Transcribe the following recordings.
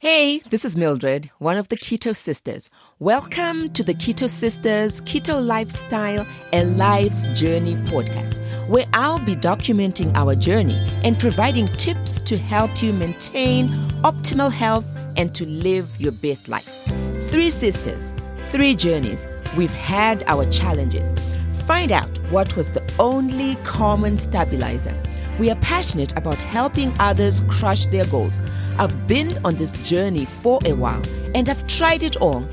Hey, this is Mildred, one of the Keto Sisters. Welcome to the Keto Sisters Keto Lifestyle and Life's Journey podcast, where I'll be documenting our journey and providing tips to help you maintain optimal health and to live your best life. Three sisters, three journeys. We've had our challenges. Find out what was the only common stabilizer we are passionate about helping others crush their goals. I've been on this journey for a while and I've tried it all.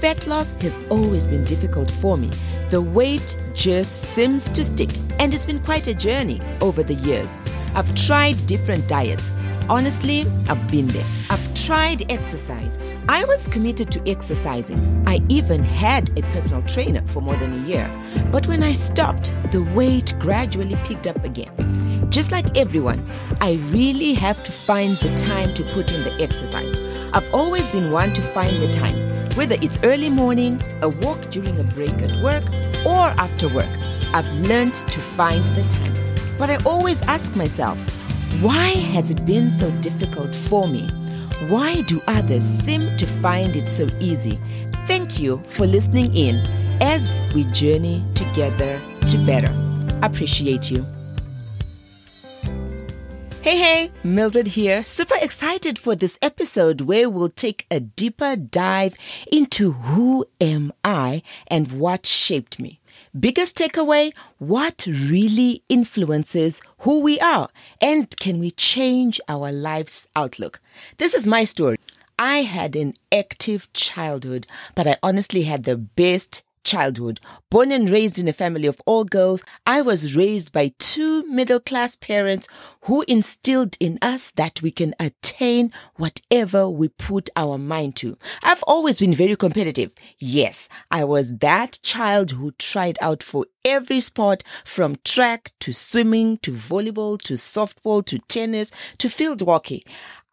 Fat loss has always been difficult for me. The weight just seems to stick, and it's been quite a journey over the years. I've tried different diets. Honestly, I've been there. I've tried exercise. I was committed to exercising. I even had a personal trainer for more than a year. But when I stopped, the weight gradually picked up again. Just like everyone, I really have to find the time to put in the exercise. I've always been one to find the time, whether it's early morning, a walk during a break at work, or after work. I've learned to find the time. But I always ask myself, why has it been so difficult for me? Why do others seem to find it so easy? Thank you for listening in as we journey together to better. Appreciate you. Hey, hey, Mildred here. Super excited for this episode where we'll take a deeper dive into who am I and what shaped me. Biggest takeaway what really influences who we are and can we change our life's outlook? This is my story. I had an active childhood, but I honestly had the best childhood. Born and raised in a family of all girls, I was raised by two middle class parents who instilled in us that we can attain whatever we put our mind to. I've always been very competitive. Yes, I was that child who tried out for every sport from track to swimming to volleyball to softball to tennis to field hockey.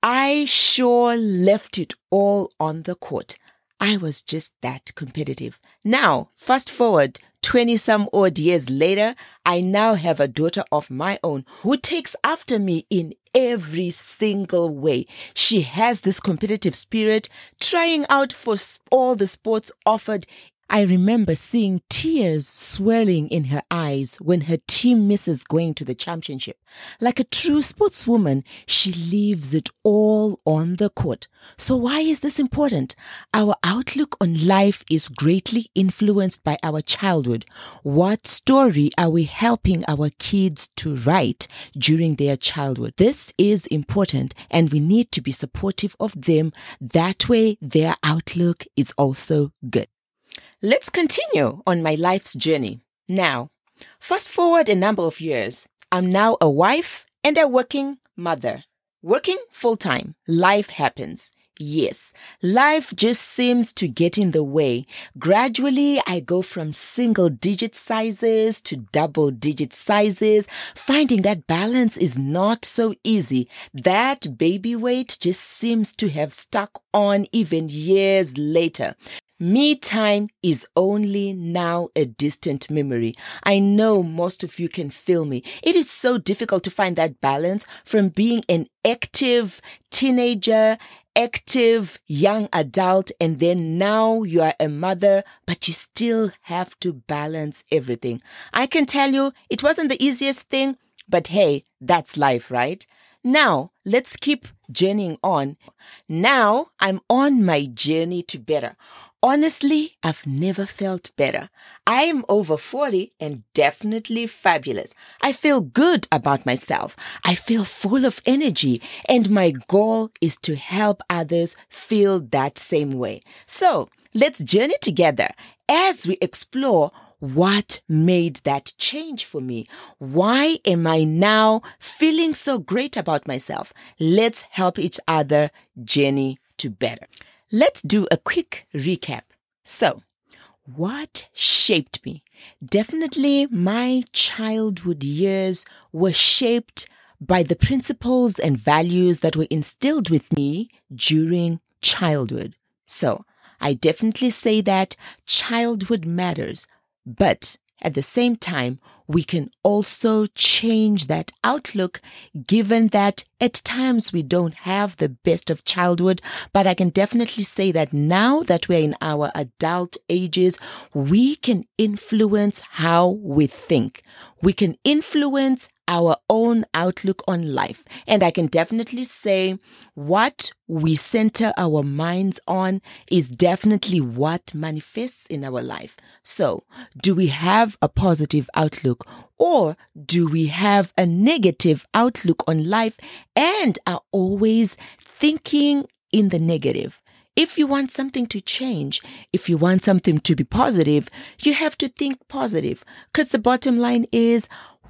I sure left it all on the court. I was just that competitive. Now, fast forward 20 some odd years later, I now have a daughter of my own who takes after me in every single way. She has this competitive spirit, trying out for all the sports offered I remember seeing tears swirling in her eyes when her team misses going to the championship. Like a true sportswoman, she leaves it all on the court. So why is this important? Our outlook on life is greatly influenced by our childhood. What story are we helping our kids to write during their childhood? This is important and we need to be supportive of them. That way their outlook is also good. Let's continue on my life's journey. Now, fast forward a number of years. I'm now a wife and a working mother. Working full time. Life happens. Yes, life just seems to get in the way. Gradually, I go from single digit sizes to double digit sizes, finding that balance is not so easy. That baby weight just seems to have stuck on even years later. Me time is only now a distant memory. I know most of you can feel me. It is so difficult to find that balance from being an active teenager, active young adult, and then now you are a mother, but you still have to balance everything. I can tell you it wasn't the easiest thing, but hey, that's life, right? Now, let's keep journeying on. Now, I'm on my journey to better. Honestly, I've never felt better. I am over 40 and definitely fabulous. I feel good about myself. I feel full of energy and my goal is to help others feel that same way. So let's journey together as we explore what made that change for me? Why am I now feeling so great about myself? Let's help each other journey to better. Let's do a quick recap. So, what shaped me? Definitely my childhood years were shaped by the principles and values that were instilled with me during childhood. So, I definitely say that childhood matters, but at the same time, we can also change that outlook given that at times we don't have the best of childhood. But I can definitely say that now that we're in our adult ages, we can influence how we think. We can influence our own outlook on life. And I can definitely say what we center our minds on is definitely what manifests in our life. So do we have a positive outlook or do we have a negative outlook on life and are always thinking in the negative? If you want something to change, if you want something to be positive, you have to think positive. Cause the bottom line is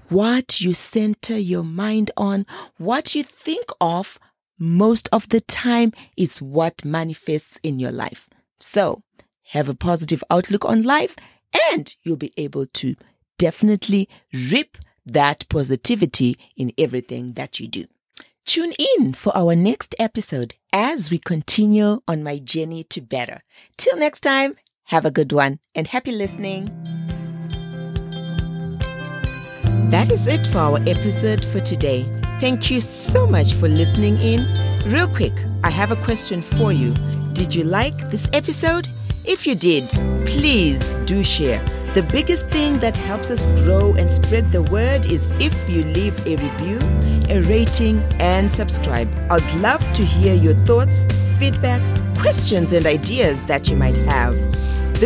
what you center your mind on, what you think of most of the time is what manifests in your life. So have a positive outlook on life and you'll be able to definitely reap that positivity in everything that you do. Tune in for our next episode as we continue on my journey to better. Till next time, have a good one and happy listening. That is it for our episode for today. Thank you so much for listening in. Real quick, I have a question for you. Did you like this episode? If you did, please do share. The biggest thing that helps us grow and spread the word is if you leave a review, a rating, and subscribe. I'd love to hear your thoughts, feedback, questions, and ideas that you might have.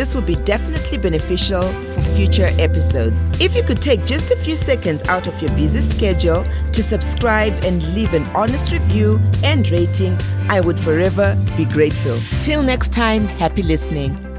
This will be definitely beneficial for future episodes. If you could take just a few seconds out of your busy schedule to subscribe and leave an honest review and rating, I would forever be grateful. Till next time, happy listening.